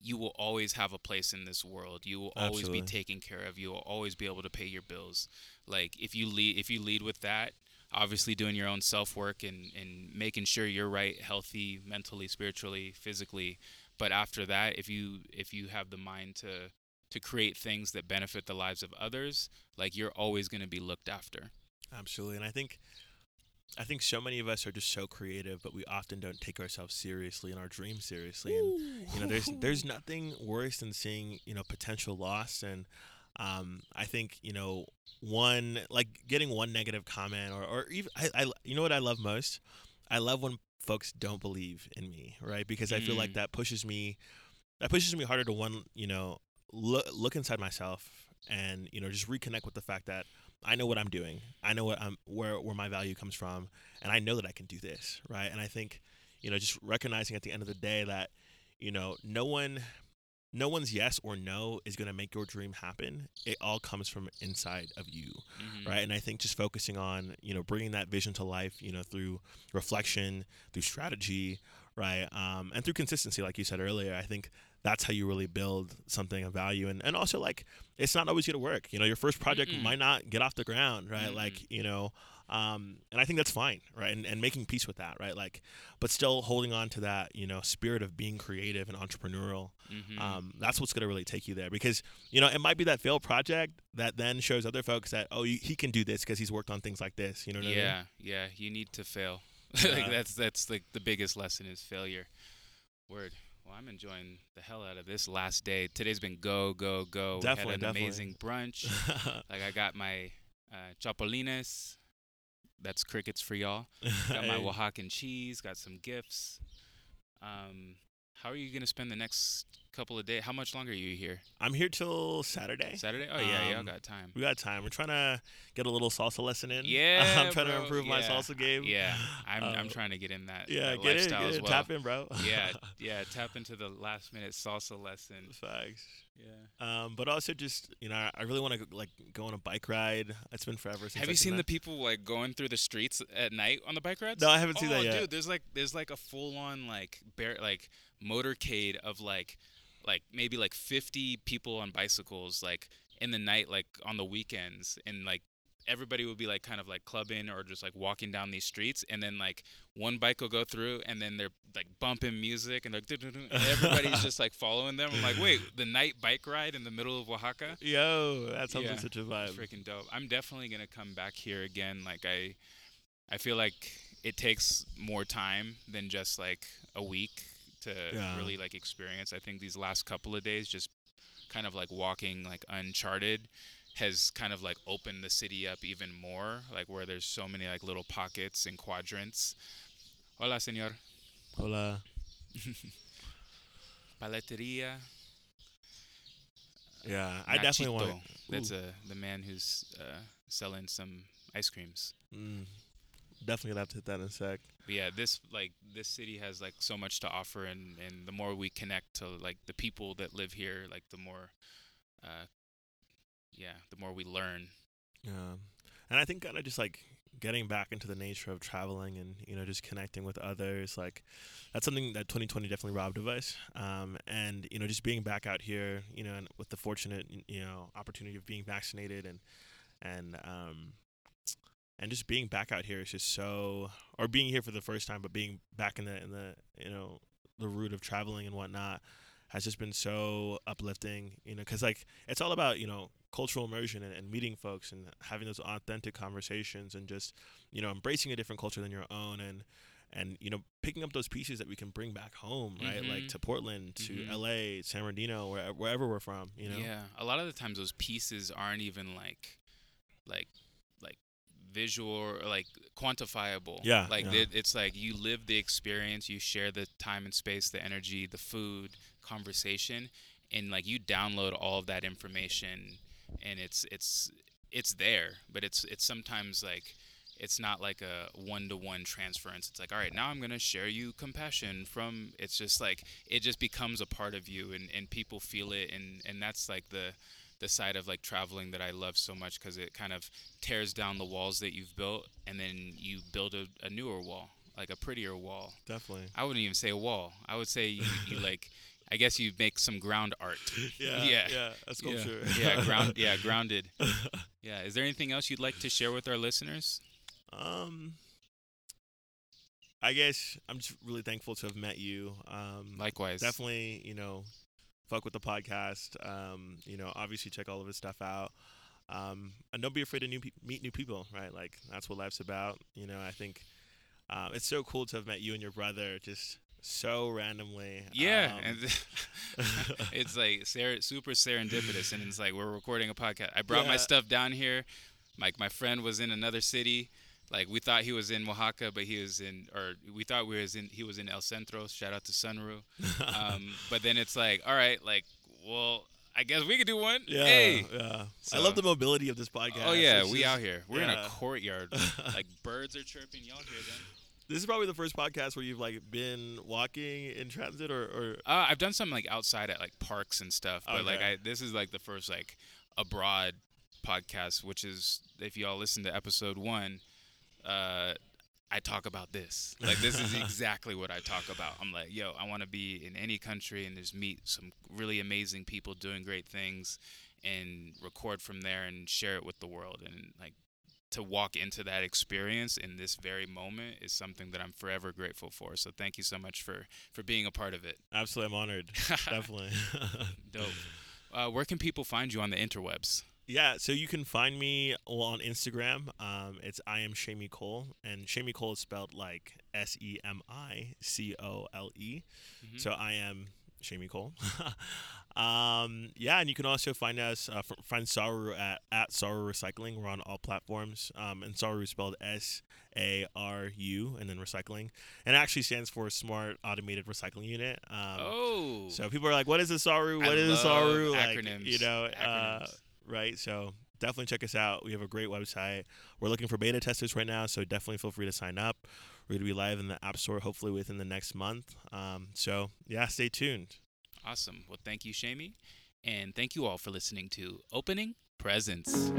you will always have a place in this world. You will always Absolutely. be taken care of. You will always be able to pay your bills. Like if you lead if you lead with that obviously doing your own self work and and making sure you're right healthy mentally spiritually physically. But after that if you if you have the mind to to create things that benefit the lives of others like you're always going to be looked after. Absolutely, and I think I think so many of us are just so creative, but we often don't take ourselves seriously and our dreams seriously. And you know, there's there's nothing worse than seeing you know potential loss, and um, I think you know one like getting one negative comment or or even I, I you know what I love most. I love when folks don't believe in me, right? Because I feel like Mm. that pushes me that pushes me harder to one you know look look inside myself and you know just reconnect with the fact that I know what I'm doing. I know what I'm where where my value comes from, and I know that I can do this, right? And I think, you know, just recognizing at the end of the day that, you know, no one, no one's yes or no is going to make your dream happen. It all comes from inside of you, Mhm. right? And I think just focusing on, you know, bringing that vision to life, you know, through reflection, through strategy, right, um, and through consistency, like you said earlier. I think that's how you really build something of value, and and also like it's not always going to work. You know, your first project Mm-mm. might not get off the ground, right? Mm-mm. Like you know. Um, and I think that's fine, right? And, and making peace with that, right? Like, but still holding on to that, you know, spirit of being creative and entrepreneurial Mhm. um, that's what's going to really take you there because you know it might be that failed project that then shows other folks that oh he can do this because he's worked on things like this you know what I mean? yeah, yeah. You need to fail. Yeah. like that's that's like the biggest lesson is failure. Word. Well, I'm enjoying the hell out of this last day. Today's been go go go. Definitely, we had an definitely. amazing brunch. like I got my uh, chapulines. That's crickets for y'all. Got my Oaxacan cheese. Got some gifts. Um, how are you gonna spend the next couple of days? How much longer are you here? I'm here till Saturday. Saturday? Oh yeah, yeah, I Um, got time. We got time. We're trying to get a little salsa lesson in. Yeah, I'm trying to bro, improve my salsa game. Yeah, I'm I'm Uh, trying to get in that, Yeah, that get in, lifestyle get in, well. tap in, bro. yeah, yeah, tap into the last minute salsa lesson. Facts. Yeah. Um, but also just you know, I- I really want to like go on a bike ride. It's been forever since. Have I've you seen the people like going through the streets at night on the bike rides? No, I haven't seen oh, that yet. dude, there's like there's like a full on like bear like motorcade of like like maybe like 50 people on bicycles like in the night like on the weekends and like everybody would be like kind of like clubbing or just like walking down these streets and then like one bike will go through and then they're like bumping music and like and everybody's just like following them. I'm like, wait, the night bike ride in the middle of Oaxaca? Yo, that sounds Yeah, like such a vibe. freaking dope. I'm definitely gonna come back here again. Like I, I feel like it takes more time than just like a week to Yeah. really like experience. I think these last couple of days, just kind of like walking like uncharted, has kind of like opened the city up even more. Like where there's so many like little pockets and quadrants. Hola, señor. Hola. Paleteria. Yeah, I definitely want. That's uh, the man who's uh, selling some ice creams. Mm, definitely gonna have to hit that in a sec. But yeah, this like this city has like so much to offer, and and the more we connect to like the people that live here, like the more, uh, yeah, the more we learn. Yeah, and I think kind of just like getting back into the nature of traveling and you know just connecting with others like that's something that 2020 definitely robbed of us um, and you know just being back out here you know and with the fortunate you know opportunity of being vaccinated and and um and just being back out here is just so or being here for the first time but being back in the in the you know the route of traveling and whatnot has just been so uplifting you know because like it's all about you know cultural immersion and, and meeting folks and having those authentic conversations and just you know embracing a different culture than your own and and you know picking up those pieces that we can bring back home right like Mhm. to portland to Mhm. la san bernardino wherever, wherever we're from you know Yeah, a lot of the times those pieces aren't even like, like, like visual or like quantifiable. Yeah, Like yeah. it, it's like you live the experience, you share the time and space, the energy, the food, conversation, and like you download all of that information, and it's it's it's there, but it's it's sometimes like it's not like a one-to-one transference it's like all right now i'm going to share you compassion from it's just like it just becomes a part of you and, and people feel it and and that's like the the side of like traveling that i love so much because it kind of tears down the walls that you've built and then you build a, a newer wall like a prettier wall Definitely. i wouldn't even say a wall i would say you, you like i guess you make some ground art Yeah. Yeah. Yeah. A sculpture. yeah ground yeah grounded yeah is there anything else you'd like to share with our listeners Um, I guess I'm just really thankful to have met you. Um, likewise definitely, you know, fuck with the podcast. Um, you know, obviously check all of his stuff out. Um, and don't be afraid to new pe- meet new people, right? Like that's what life's about. You know, I think um, it's so cool to have met you and your brother just so randomly. Yeah, Um, and it's like ser- super serendipitous, and it's like we're recording a podcast. I brought my stuff down here. Like my friend was in another city. Like we thought he was in Oaxaca, but he was in, or we thought we was in. He was in El Centro. Shout out to Sunru. Um, but then it's like, all right, like, well, I guess we could do one. yeah, Hey. yeah. I love the mobility of this podcast. Oh yeah, It's we just- out here. We're in a courtyard. like birds are chirping. Y'all hear them? This is probably the first podcast where you've like been walking in transit, or, or Uh, I've done some like outside at like parks and stuff, but like I this is like the first like abroad podcast, which is if y'all listen to episode one, uh, I talk about this. Like this is exactly what I talk about. I'm like, yo, I want to be in any country and just meet some really amazing people doing great things, and record from there and share it with the world and like. To walk into that experience in this very moment is something that I'm forever grateful for. So thank you so much for for being a part of it. absolutely, I'm honored. Definitely. Dope. Uh, where can people find you on the interwebs? Yeah, so you can find me on Instagram. Um, it's I am Shamie Cole, and Shamie Cole is spelled like S E M I C O L E. Mhm. So I am Shamie Cole. um, yeah, and you can also find us uh, f- find Saru at at Saru Recycling. We're on all platforms, um, and Saru is spelled S A R U and then recycling, and it actually stands for Smart Automated Recycling Unit. Um, oh, so people are like, "What is a Saru? I What is a Saru?" Like, acronyms. you know, uh, Acronyms. Right? So definitely check us out. We have a great website. We're looking for beta testers right now, so definitely feel free to sign up. We're gonna be live in the App Store hopefully within the next month. Um, so yeah, stay tuned. awesome. Well, thank you, Shamie, and thank you all for listening to Opening Presents.